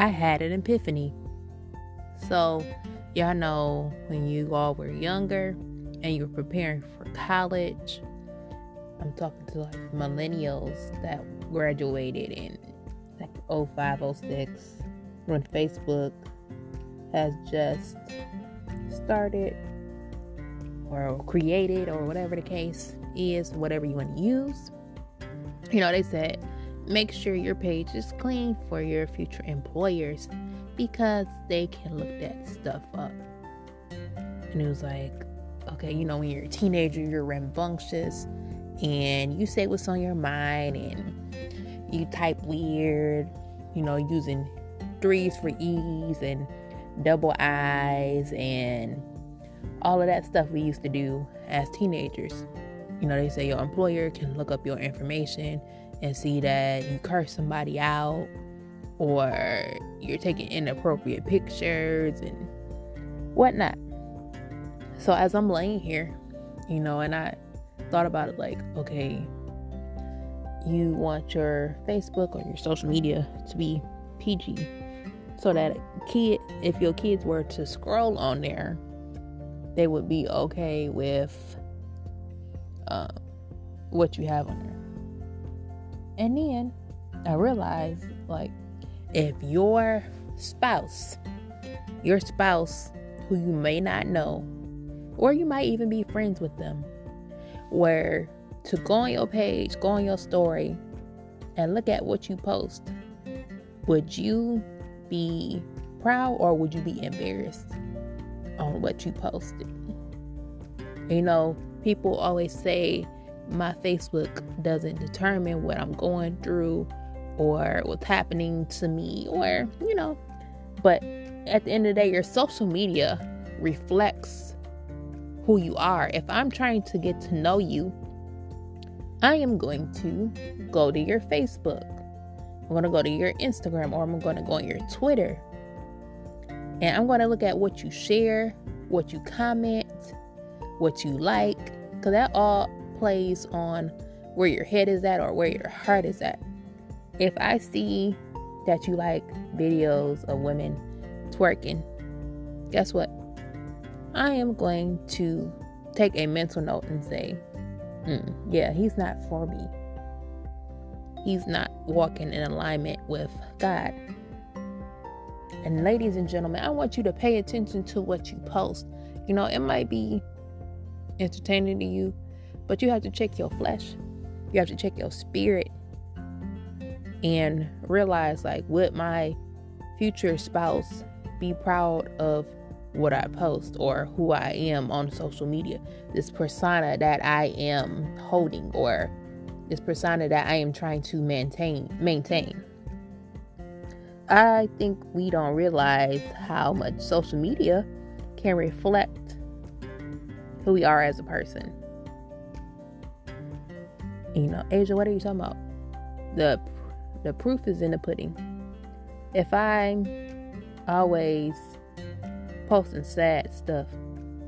I had an epiphany. So, y'all know when you all were younger and you were preparing for college, I'm talking to like millennials that graduated in like 05, 06, when Facebook has just started or created or whatever the case is, whatever you want to use. You know, they said make sure your page is clean for your future employers because they can look that stuff up. And it was like, okay, you know, when you're a teenager, you're rambunctious and you say what's on your mind and you type weird, you know, using threes for E's and double I's and all of that stuff we used to do as teenagers. You know, they say your employer can look up your information and see that you curse somebody out or you're taking inappropriate pictures and whatnot. So as I'm laying here, you know, and I thought about it like, okay, you want your Facebook or your social media to be PG so that kid if your kids were to scroll on there they would be okay with uh, what you have on there and then i realized like if your spouse your spouse who you may not know or you might even be friends with them where to go on your page go on your story and look at what you post would you be proud or would you be embarrassed on what you posted? You know, people always say my Facebook doesn't determine what I'm going through or what's happening to me or, you know, but at the end of the day, your social media reflects who you are. If I'm trying to get to know you, I am going to go to your Facebook. I'm going to go to your Instagram or I'm going to go on your Twitter and I'm going to look at what you share, what you comment, what you like, because that all plays on where your head is at or where your heart is at. If I see that you like videos of women twerking, guess what? I am going to take a mental note and say, mm, yeah, he's not for me. He's not walking in alignment with God. And ladies and gentlemen, I want you to pay attention to what you post. You know, it might be entertaining to you, but you have to check your flesh. You have to check your spirit and realize like would my future spouse be proud of what I post or who I am on social media, this persona that I am holding or this persona that I am trying to maintain maintain. I think we don't realize how much social media can reflect who we are as a person. You know, Asia, what are you talking about? The the proof is in the pudding. If I'm always posting sad stuff,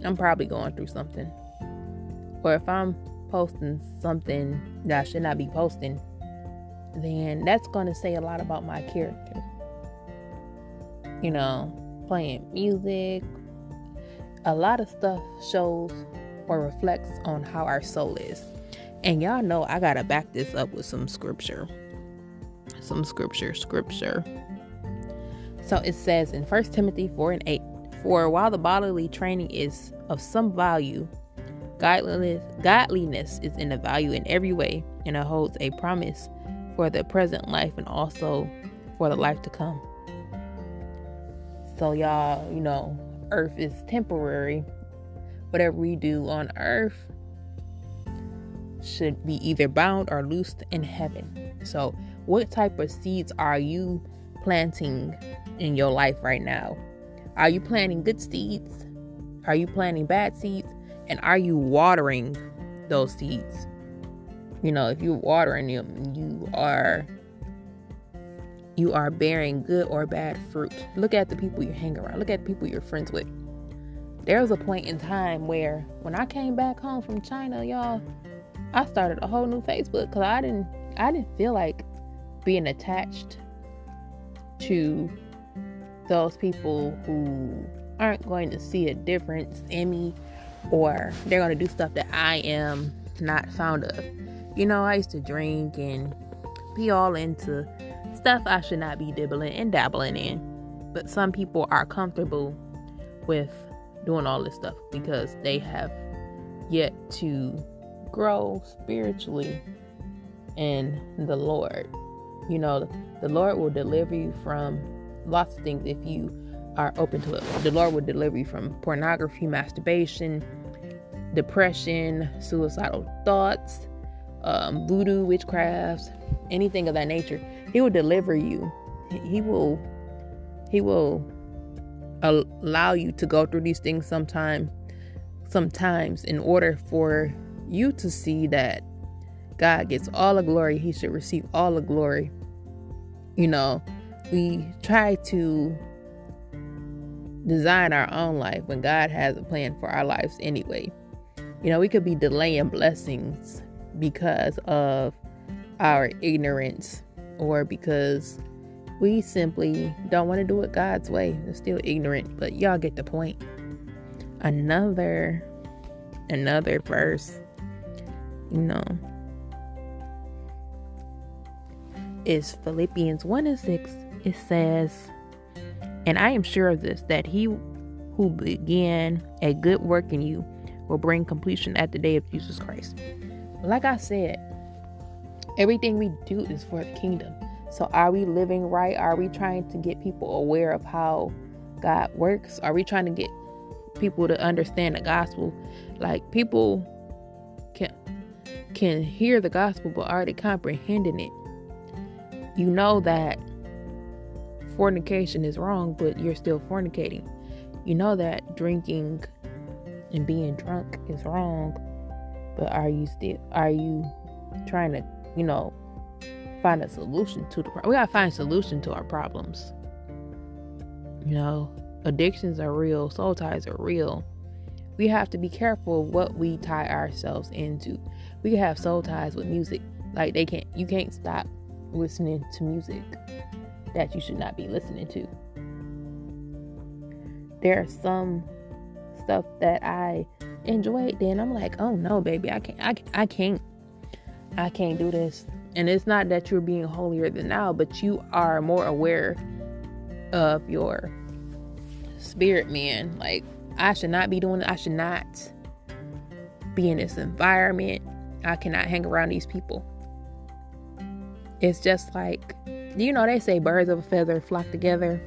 I'm probably going through something. Or if I'm posting something that I should not be posting, then that's going to say a lot about my character you know, playing music. A lot of stuff shows or reflects on how our soul is. And y'all know I got to back this up with some scripture. Some scripture, scripture. So it says in 1 Timothy 4 and 8 For while the bodily training is of some value, godliness, godliness is in a value in every way, and it holds a promise for the present life and also for the life to come. So, y'all, you know, earth is temporary. Whatever we do on earth should be either bound or loosed in heaven. So, what type of seeds are you planting in your life right now? Are you planting good seeds? Are you planting bad seeds? And are you watering those seeds? You know, if you're watering them, you are you are bearing good or bad fruit. Look at the people you hang around. Look at the people you're friends with. There was a point in time where when I came back home from China, y'all, I started a whole new Facebook because I didn't I didn't feel like being attached to those people who aren't going to see a difference in me or they're going to do stuff that I am not fond of. You know, I used to drink and be all into stuff I should not be dibbling and dabbling in. But some people are comfortable with doing all this stuff because they have yet to grow spiritually in the Lord. You know, the Lord will deliver you from lots of things if you are open to it. The Lord will deliver you from pornography, masturbation, depression, suicidal thoughts, um, voodoo, witchcrafts, anything of that nature. He will deliver you. He will. He will allow you to go through these things sometime sometimes in order for you to see that God gets all the glory. He should receive all the glory. You know, we try to design our own life when God has a plan for our lives anyway. You know, we could be delaying blessings because of our ignorance or because we simply don't want to do it God's way. We're still ignorant, but y'all get the point. Another another verse, you know, is Philippians 1 and 6. It says, And I am sure of this, that he who began a good work in you will bring completion at the day of Jesus Christ. Like I said, everything we do is for the kingdom. So, are we living right? Are we trying to get people aware of how God works? Are we trying to get people to understand the gospel? Like people can hear the gospel, but they comprehending it? You know that fornication is wrong, but you're still fornicating. You know that drinking and being drunk is wrong, but are you still are you trying to, you know, find a solution to the problem? We gotta find a solution to our problems. You know, addictions are real, soul ties are real. We have to be careful what we tie ourselves into. We can have soul ties with music. Like they can't you can't stop listening to music that you should not be listening to. There are some stuff that I enjoy, then I'm like, oh no, baby, I can't, I, I can't, I can't do this. And it's not that you're being holier than thou, but you are more aware of your spirit man. Like, I should not be doing it. I should not be in this environment. I cannot hang around these people. It's just like, you know, they say birds of a feather flock together.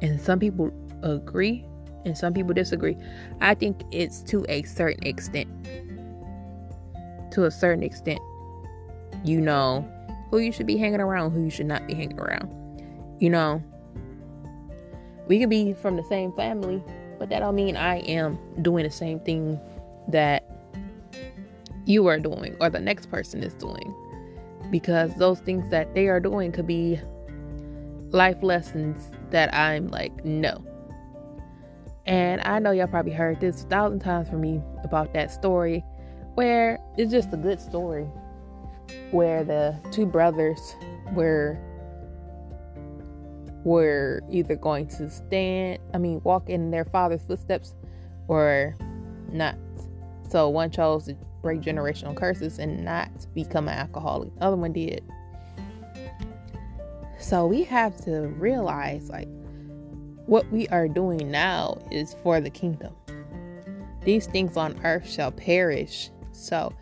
And some people agree and some people disagree. I think it's to a certain extent. To a certain extent. You know who you should be hanging around, who you should not be hanging around. You know, we could be from the same family, but that don't mean I am doing the same thing that you are doing or the next person is doing because those things that they are doing could be life lessons that I'm like, no. And I know y'all probably heard this a thousand times from me about that story where it's just a good story where the two brothers were were either going to stand, I mean, walk in their father's footsteps or not. So one chose to break generational curses and not become an alcoholic. The other one did. So we have to realize like what we are doing now is for the kingdom. These things on earth shall perish. So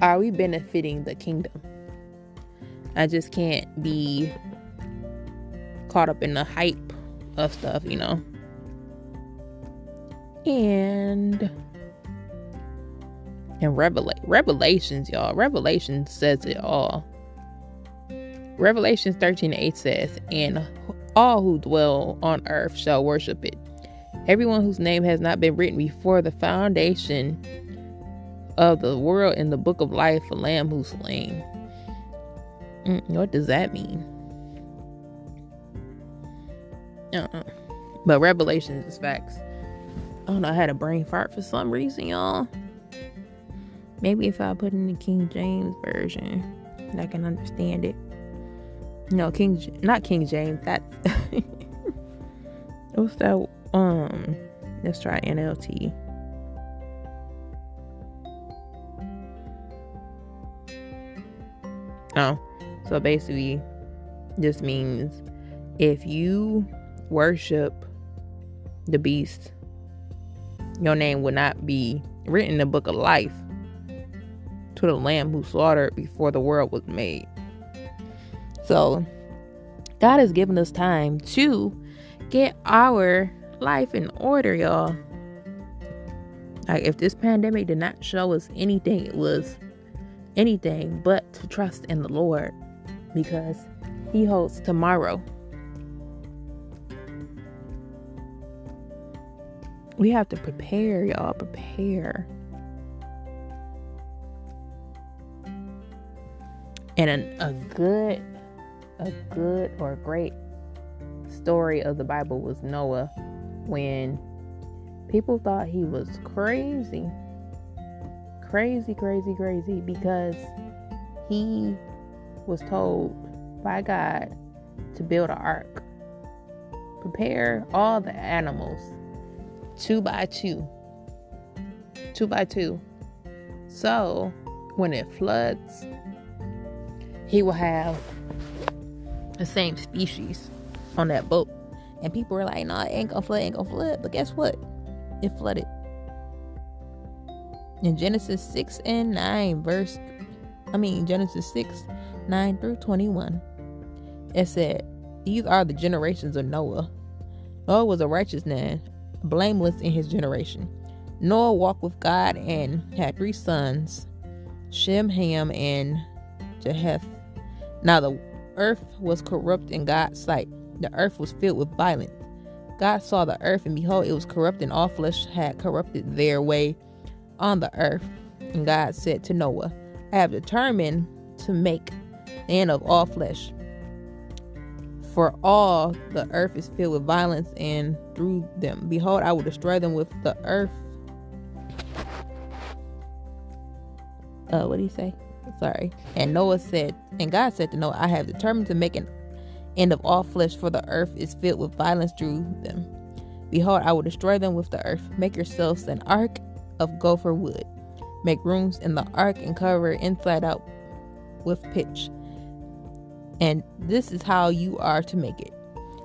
are we benefiting the kingdom? I just can't be caught up in the hype of stuff, you know. And and Revela- Revelations, y'all. Revelation says it all. Revelations 13 8 says, And all who dwell on earth shall worship it. Everyone whose name has not been written before the foundation of the world in the book of life, the Lamb who's slain. Mm, what does that mean? Uh-uh. But Revelations is facts. Don't know. I had a brain fart for some reason, y'all. Maybe if I put in the King James version, I can understand it. No, King, not King James. That's What's that? Um, let's try NLT. Oh, so basically, this means if you worship the beast, your name will not be written in the book of life to the Lamb who slaughtered before the world was made. So, God has given us time to get our life in order, y'all. Like, if this pandemic did not show us anything, it was anything but to trust in the Lord because He holds tomorrow. We have to prepare, y'all. Prepare. And a, a good, a good or great story of the Bible was Noah when people thought he was crazy crazy, crazy, crazy because he was told by God to build an ark. Prepare all the animals two by two. Two by two. So when it floods, he will have the same species on that boat. And people were like, no, it ain't gonna flood, ain't gonna flood. But guess what? It flooded in Genesis 6 and 9, verse, I mean, Genesis 6, 9 through 21, it said, These are the generations of Noah. Noah was a righteous man, blameless in his generation. Noah walked with God and had three sons, Shem, Ham, and Japheth. Now the earth was corrupt in God's sight. The earth was filled with violence. God saw the earth, and behold, it was corrupt, and all flesh had corrupted their way on the earth. And God said to Noah, I have determined to make the end of all flesh. For all the earth is filled with violence, and through them, behold, I will destroy them with the earth. Uh, what do you say? Sorry. And Noah said, and God said to Noah, I have determined to make an end of all flesh, for the earth is filled with violence through them. Behold, I will destroy them with the earth. Make yourselves an ark of gopher wood. Make rooms in the ark and cover it inside out with pitch. And this is how you are to make it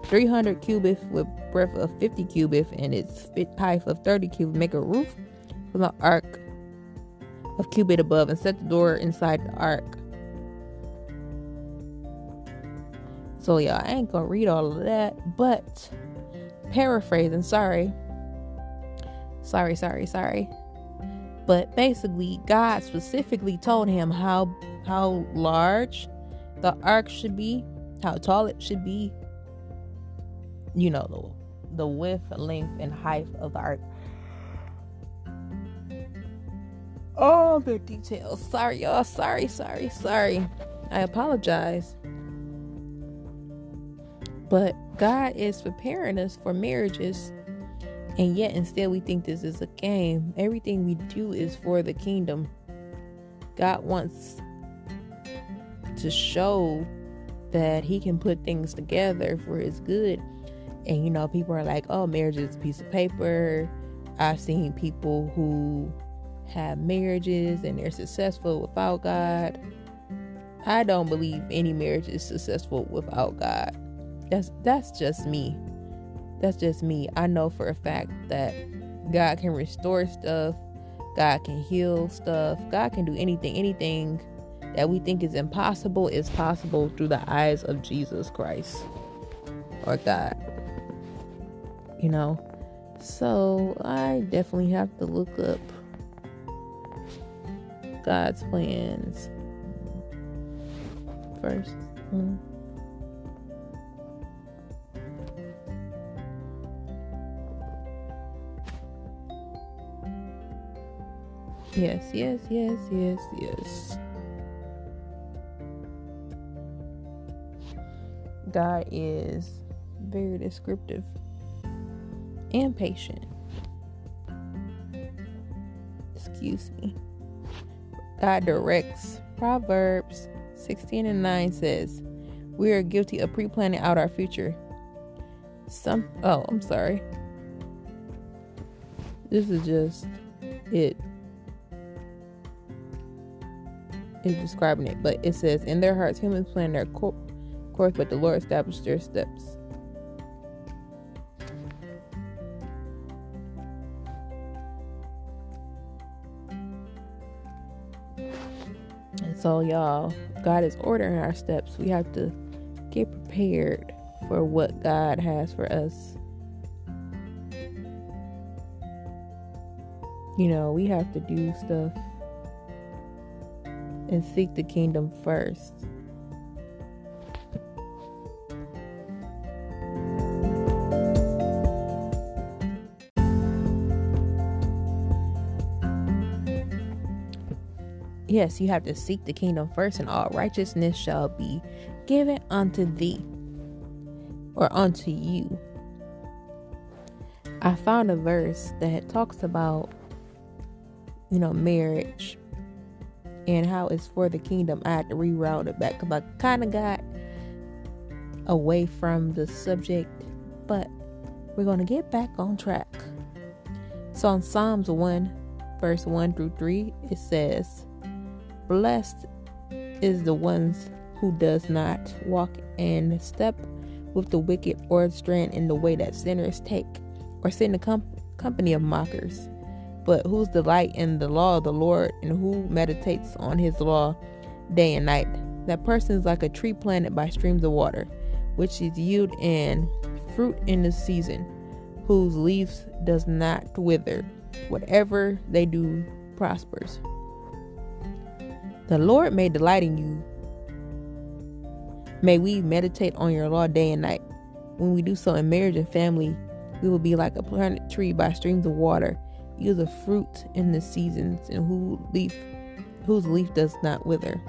300 cubits with breadth of 50 cubits and its height of 30 cubits. Make a roof from the ark of cubit above and set the door inside the ark. So, yeah, I ain't gonna read all of that, but paraphrasing, sorry. Sorry, sorry, sorry. But basically, God specifically told him how how large the ark should be, how tall it should be. You know the the width, length, and height of the ark. All the details. Sorry, y'all. Sorry, sorry, sorry. I apologize. But God is preparing us for marriages and yet, instead, we think this is a game. Everything we do is for the kingdom. God wants to show that He can put things together for His good. And, you know, people are like, oh, marriage is a piece of paper. I've seen people who have marriages and they're successful without God. I don't believe any marriage is successful without God. That's that's just me that's just me. I know for a fact that God can restore stuff, God can heal stuff, God can do anything. Anything that we think is impossible is possible through the eyes of Jesus Christ or God. You know? So I definitely have to look up God's plans first. Mm-hmm. Yes, yes, yes, yes, yes. God is very descriptive and patient. Excuse me. God directs. Proverbs 16 and 9 says, We are guilty of pre planning out our future. some oh, I'm sorry. This is just it is describing it, but it says, In their hearts, humans plan their course, but the Lord established their steps. And so, y'all, God is ordering our steps. We have to get prepared for what God has for us. You know, we have to do stuff and seek the kingdom first. Yes, you have to seek the kingdom first, and all righteousness shall be given unto thee or unto you. I found a verse that talks about, you know, marriage and how it's for the kingdom. I had to reroute it back because I kind of got away from the subject, but we're going to get back on track. So in Psalms 1, verse 1 through 3, it says, Blessed is the ones who does not walk in step with the wicked or strand in the way that sinners take, or sit in the com- company of mockers but whose delight in the law of the Lord and who meditates on his law day and night. That person is like a tree planted by streams of water, which is yield and fruit in the season, whose leaves does not wither. Whatever they do prospers. The Lord may delight in you. May we meditate on your law day and night. When we do so in marriage and family, we will be like a planted tree by streams of water you the fruit in the seasons, and who leaf whose leaf does not wither.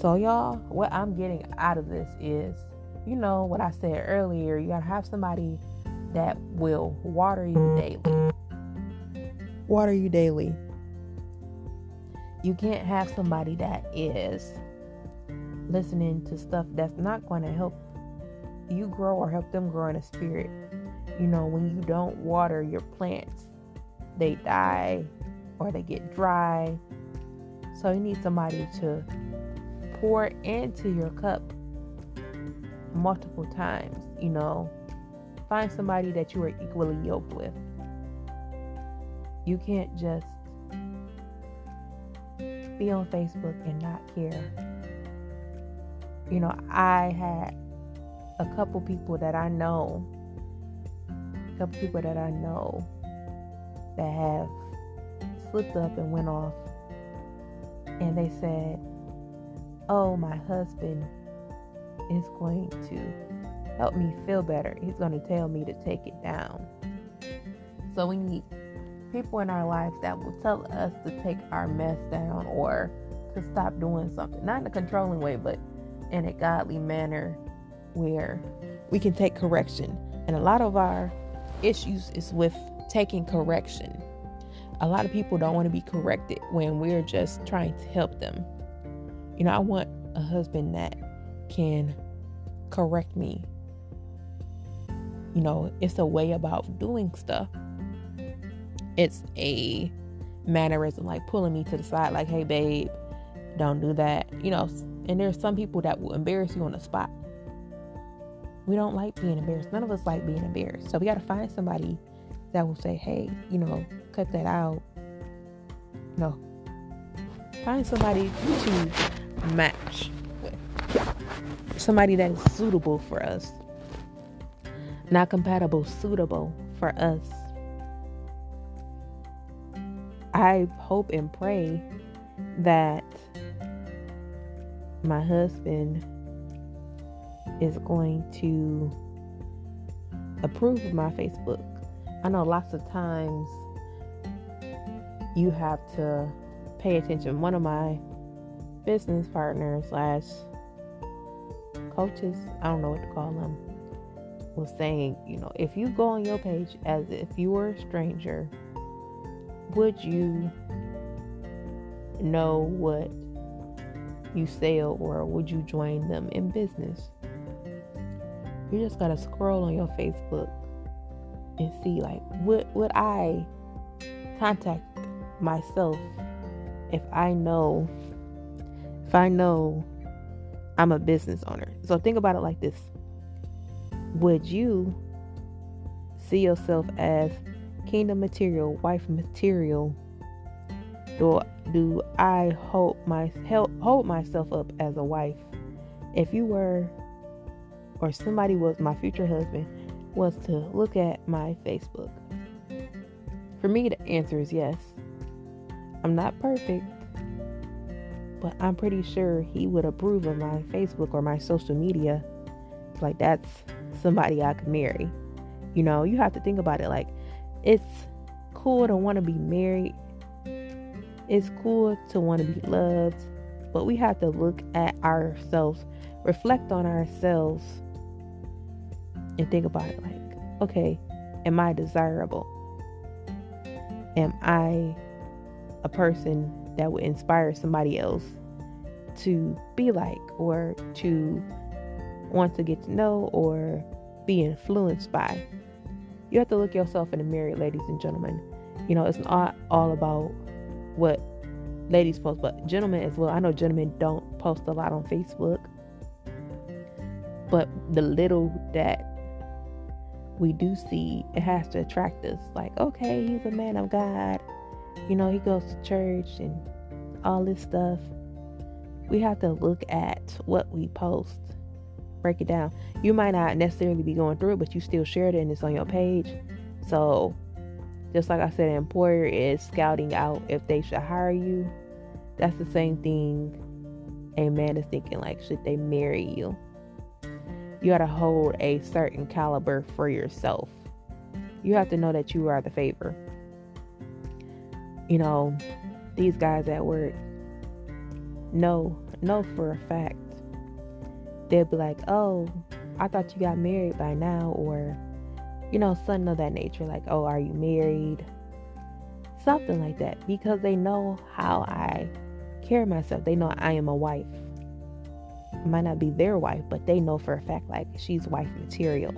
So y'all, what I'm getting out of this is, you know, what I said earlier, you gotta have somebody that will water you daily. Water you daily. You can't have somebody that is listening to stuff that's not going to help you grow or help them grow in a spirit you know, when you don't water your plants, they die or they get dry. So you need somebody to pour into your cup multiple times, you know. Find somebody that you are equally yoked with. You can't just be on Facebook and not care. Mm-hmm. You know, I had a couple people that I know a couple people that I know that have slipped up and went off, and they said, Oh, my husband is going to help me feel better. He's going to tell me to take it down. So we need people in our lives that will tell us to take our mess down or to stop doing something. Not in a controlling way, but in a godly manner where we can take correction. And a lot of our issues is with taking correction. A lot of people don't want to be corrected when we're just trying to help them. You know, I want a husband that can correct me. You know, it's a way about doing stuff. It's a mannerism, like pulling me to the side, like, hey, babe, don't do that. You know, and there's some people that will embarrass you on the spot. We don't like being embarrassed. None of us like being embarrassed. So we got to find somebody that will say, hey, you know, cut that out. No. Find somebody to match with. Somebody that is suitable for us. Not compatible, suitable for us. I hope and pray that my husband is going to approve of my Facebook. I know lots of times you have to pay attention. One of my business partners slash coaches, I don't know what to call them, was saying, you know, if you go on your page as if you were a stranger, would you know what you sell or would you join them in business? You just gotta scroll on your Facebook and see like would would I contact myself if I know if I know I'm a business owner. So think about it like this. Would you see yourself as kingdom material, wife material? Do do I hold my help hold myself up as a wife? If you were or somebody was my future husband was to look at my Facebook. For me the answer is yes. I'm not perfect, but I'm pretty sure he would approve of my Facebook or my social media. Like that's somebody I could marry. You know, you have to think about it like it's cool to want to be married. It's cool to want to be loved, but we have to look at ourselves, reflect on ourselves and think about it like, okay, am I desirable? Am I a person that would inspire somebody else to be like or to want to get to know or be influenced by? You have to look yourself in the mirror, ladies and gentlemen. You know, it's not all about what ladies post, but gentlemen as well. I know gentlemen don't post a lot on Facebook, but the little that we do see it has to attract us. Like, okay, he's a man of God. You know, he goes to church and all this stuff. We have to look at what we post, break it down. You might not necessarily be going through it, but you still shared it and it's on your page. So, just like I said, an employer is scouting out if they should hire you. That's the same thing a man is thinking like, should they marry you? you got to hold a certain caliber for yourself. You have to know that you are the favor. You know, these guys at work know, know for a fact. They'll be like, oh, I thought you got married by now, or, you know, something of that nature. Like, oh, are you married? Something like that. Because they know how I carry myself. They know I am a wife might not be their wife, but they know for a fact like she's wife material.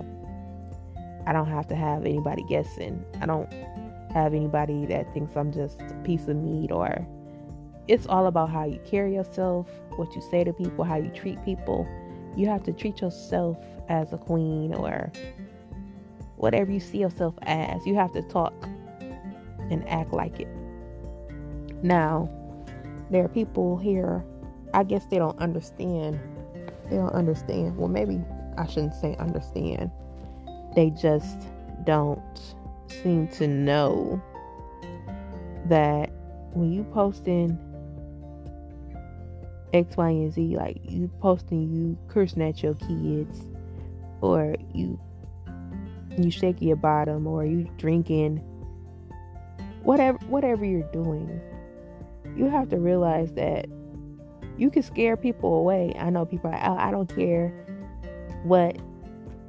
I don't have to have anybody guessing. I don't have anybody that thinks I'm just a piece of meat or it's all about how you carry yourself, what you say to people, how you treat people. You have to treat yourself as a queen or whatever you see yourself as. You have to talk and act like it. Now, there are people here, I guess they don't understand they don't understand. Well, maybe I shouldn't say understand. They just don't seem to know that when you posting X, Y, and Z, like you posting you cursing at your kids, or you you shaking your bottom, or you drinking, whatever whatever you're doing, you have to realize that you can scare people away. I know people are, oh, I don't care what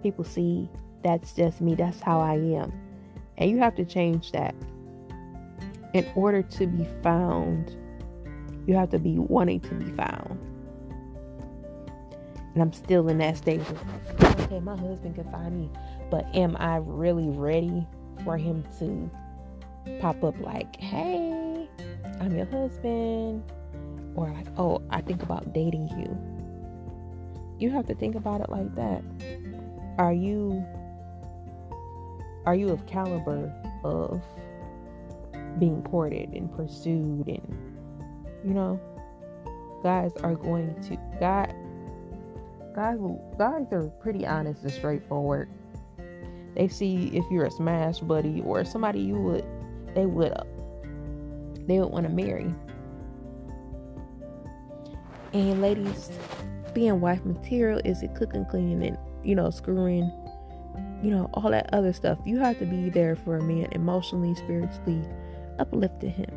people see. That's just me. That's how I am. And you have to change that. In order to be found, you have to be wanting to be found. And I'm still in that stage okay, my husband can find me. But am I really ready for him to pop up like, hey, I'm your husband? or like, oh, I think about dating you. You have to think about it like that. Are you are you of caliber of being courted and pursued and you know guys are going to God guys guys are pretty honest and straightforward. They see if you're a smash buddy or somebody you would they would they would want to marry. And ladies, being wife material is it cooking, cleaning, and you know, screwing, you know, all that other stuff. You have to be there for a man emotionally, spiritually, uplifting him.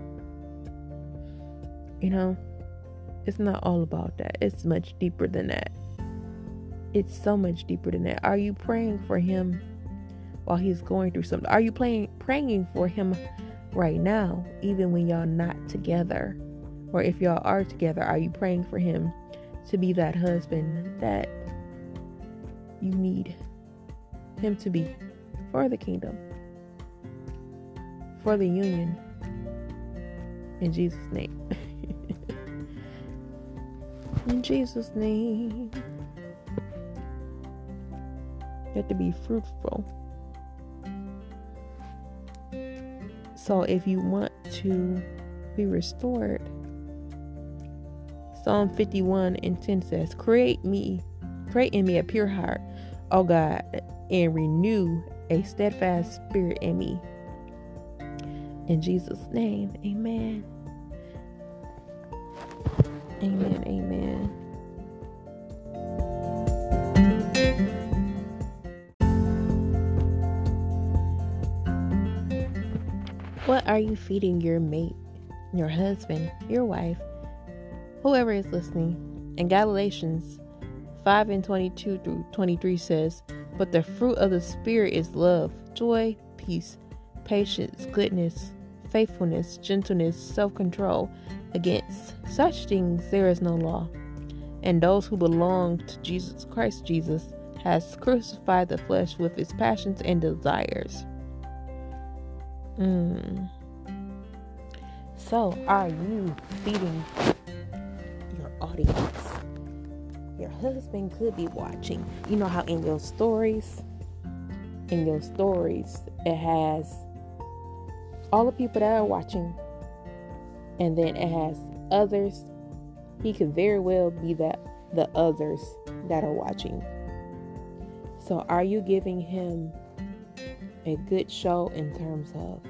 You know, it's not all about that. It's much deeper than that. It's so much deeper than that. Are you praying for him while he's going through something? Are you playing praying for him right now, even when y'all not together? Or if y'all are together, are you praying for him to be that husband that you need him to be for the kingdom, for the union. In Jesus' name. In Jesus' name. You have to be fruitful. So if you want to be restored, Psalm 51 and 10 says, Create me, create in me a pure heart, O God, and renew a steadfast spirit in me. In Jesus' name, amen. Amen, amen. What are you feeding your mate, your husband, your wife, whoever is listening? In Galatians 5 and 22 through 23 says, But the fruit of the Spirit is love, joy, peace, patience, goodness, faithfulness, gentleness, self control. Against such things there is no law. And those who belong to Jesus Christ Jesus has crucified the flesh with its passions and desires. Mm. So, are you feeding your audience? Your husband could be watching. You know how in your stories, in your stories, it has all the people that are watching, and then it has others. He could very well be that the others that are watching. So, are you giving him a good show in terms of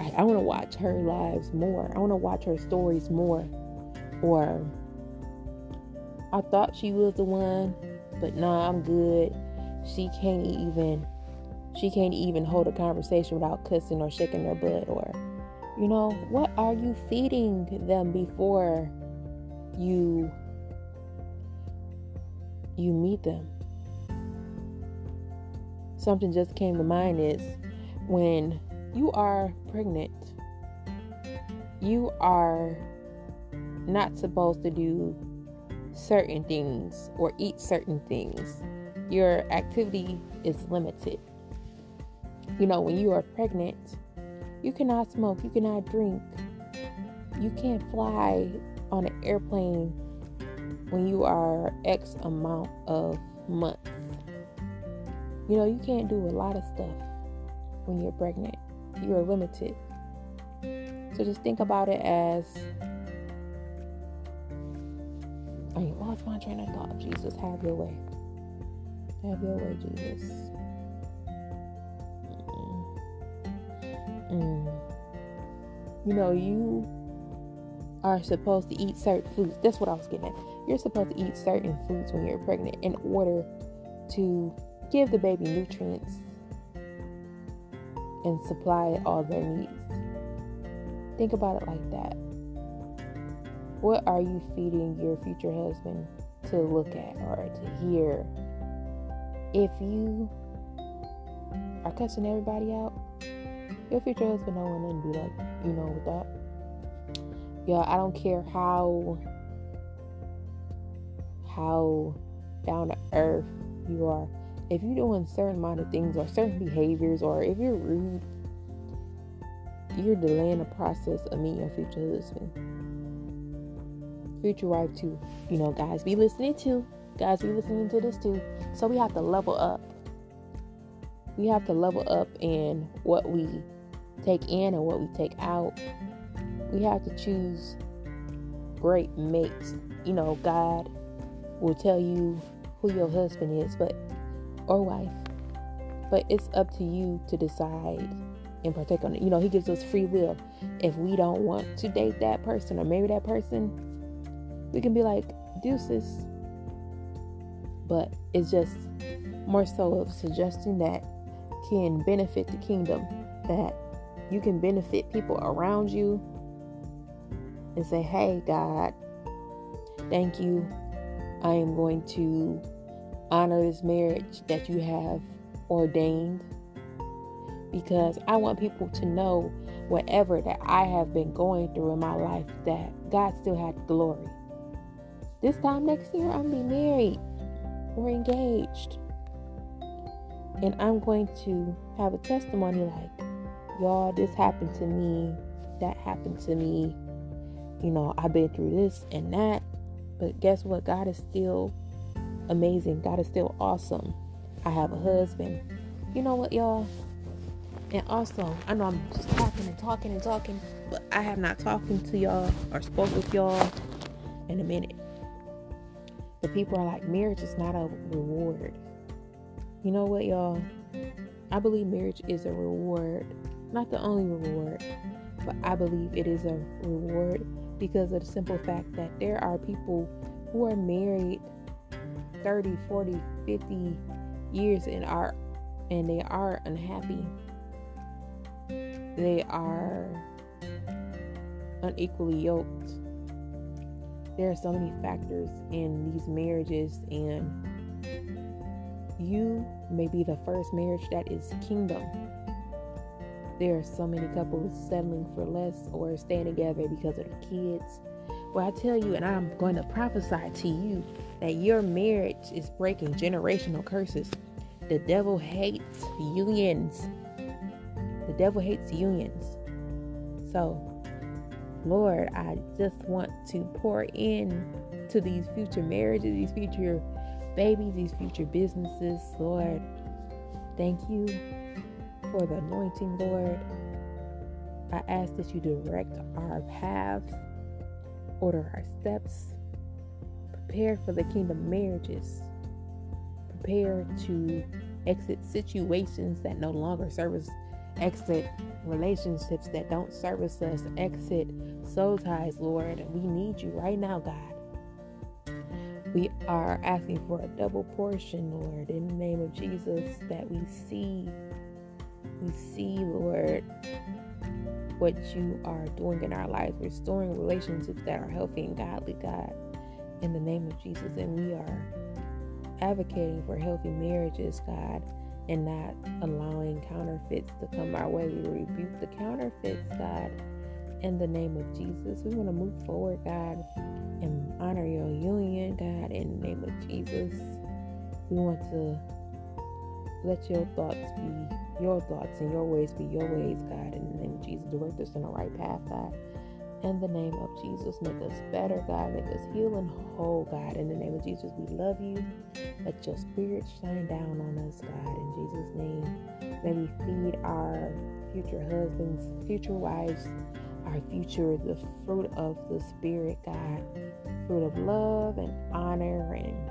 I, I want to watch her lives more. I want to watch her stories more. Or I thought she was the one, but nah, I'm good. She can't even she can't even hold a conversation without cussing or shaking their butt or you know, what are you feeding them before you you meet them? Something just came to mind is when you are pregnant, you are not supposed to do certain things or eat certain things. Your activity is limited. You know, when you are pregnant, you cannot smoke, you cannot drink, you can't fly on an airplane when you are X amount of months. You know, you can't do a lot of stuff when you're pregnant. You are limited. So just think about it as I lost my train of thought. Jesus, have your way. Have your way, Jesus. You know, you are supposed to eat certain foods. That's what I was getting at. You're supposed to eat certain foods when you're pregnant in order to give the baby nutrients and supply all their needs. Think about it like that. What are you feeding your future husband to look at or to hear? If you are cussing everybody out, your future husband don't want nothing to do like, you know, with that. Yeah, I don't care how how down to earth you are. If you're doing certain amount of things or certain behaviors or if you're rude you're delaying the process of meeting your future husband. Future wife too. You know guys be listening too. Guys be listening to this too. So we have to level up. We have to level up in what we take in and what we take out we have to choose great mates you know god will tell you who your husband is but or wife. But it's up to you to decide and partake on it. You know, He gives us free will. If we don't want to date that person or marry that person, we can be like, deuces. But it's just more so of suggesting that can benefit the kingdom, that you can benefit people around you and say, hey, God, thank you. I am going to honor this marriage that you have ordained because I want people to know whatever that I have been going through in my life that God still had glory. This time next year, I'm be married. We're engaged. And I'm going to have a testimony like, y'all, this happened to me, that happened to me. You know, I've been through this and that. But guess what? God is still amazing. God is still awesome. I have a husband. You know what, y'all? And also, I know I'm just talking and talking and talking, but I have not talking to y'all or spoke with y'all in a minute. But people are like, marriage is not a reward. You know what, y'all? I believe marriage is a reward. Not the only reward, but I believe it is a reward because of the simple fact that there are people who are married 30, 40, 50 years and are and they are unhappy. They are unequally yoked. There are so many factors in these marriages and you may be the first marriage that is kingdom. There are so many couples settling for less or staying together because of the kids. Well, I tell you, and I'm going to prophesy to you that your marriage is breaking generational curses. The devil hates unions. The devil hates unions. So, Lord, I just want to pour in to these future marriages, these future babies, these future businesses. Lord, thank you for the anointing, Lord. I ask that you direct our paths, order our steps, prepare for the kingdom marriages, prepare to exit situations that no longer serve us, exit relationships that don't service us, exit soul ties, Lord. We need you right now, God. We are asking for a double portion, Lord, in the name of Jesus, that we see, we see, Lord, what you are doing in our lives, restoring relationships that are healthy and godly, God, in the name of Jesus. And we are advocating for healthy marriages, God, and not allowing counterfeits to come our way. We rebuke the counterfeits, God, in the name of Jesus. We want to move forward, God, and honor your union, God, in the name of Jesus. We want to let your thoughts be your thoughts and your ways be your ways, God, in the name of Jesus. Direct us in the right path, God. In the name of Jesus, make us better, God. Make us heal and whole, God. In the name of Jesus, we love you. Let your spirit shine down on us, God. In Jesus' name, may we feed our future husbands, future wives, our future, the fruit of the Spirit, God. Fruit of love and honor and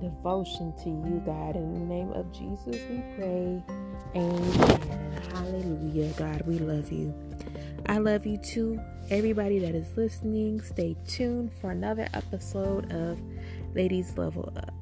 devotion to you, God. In the name of Jesus, we pray. Amen. Hallelujah, God. We love you. I love you too. Everybody that is listening, stay tuned for another episode of Ladies Level Up.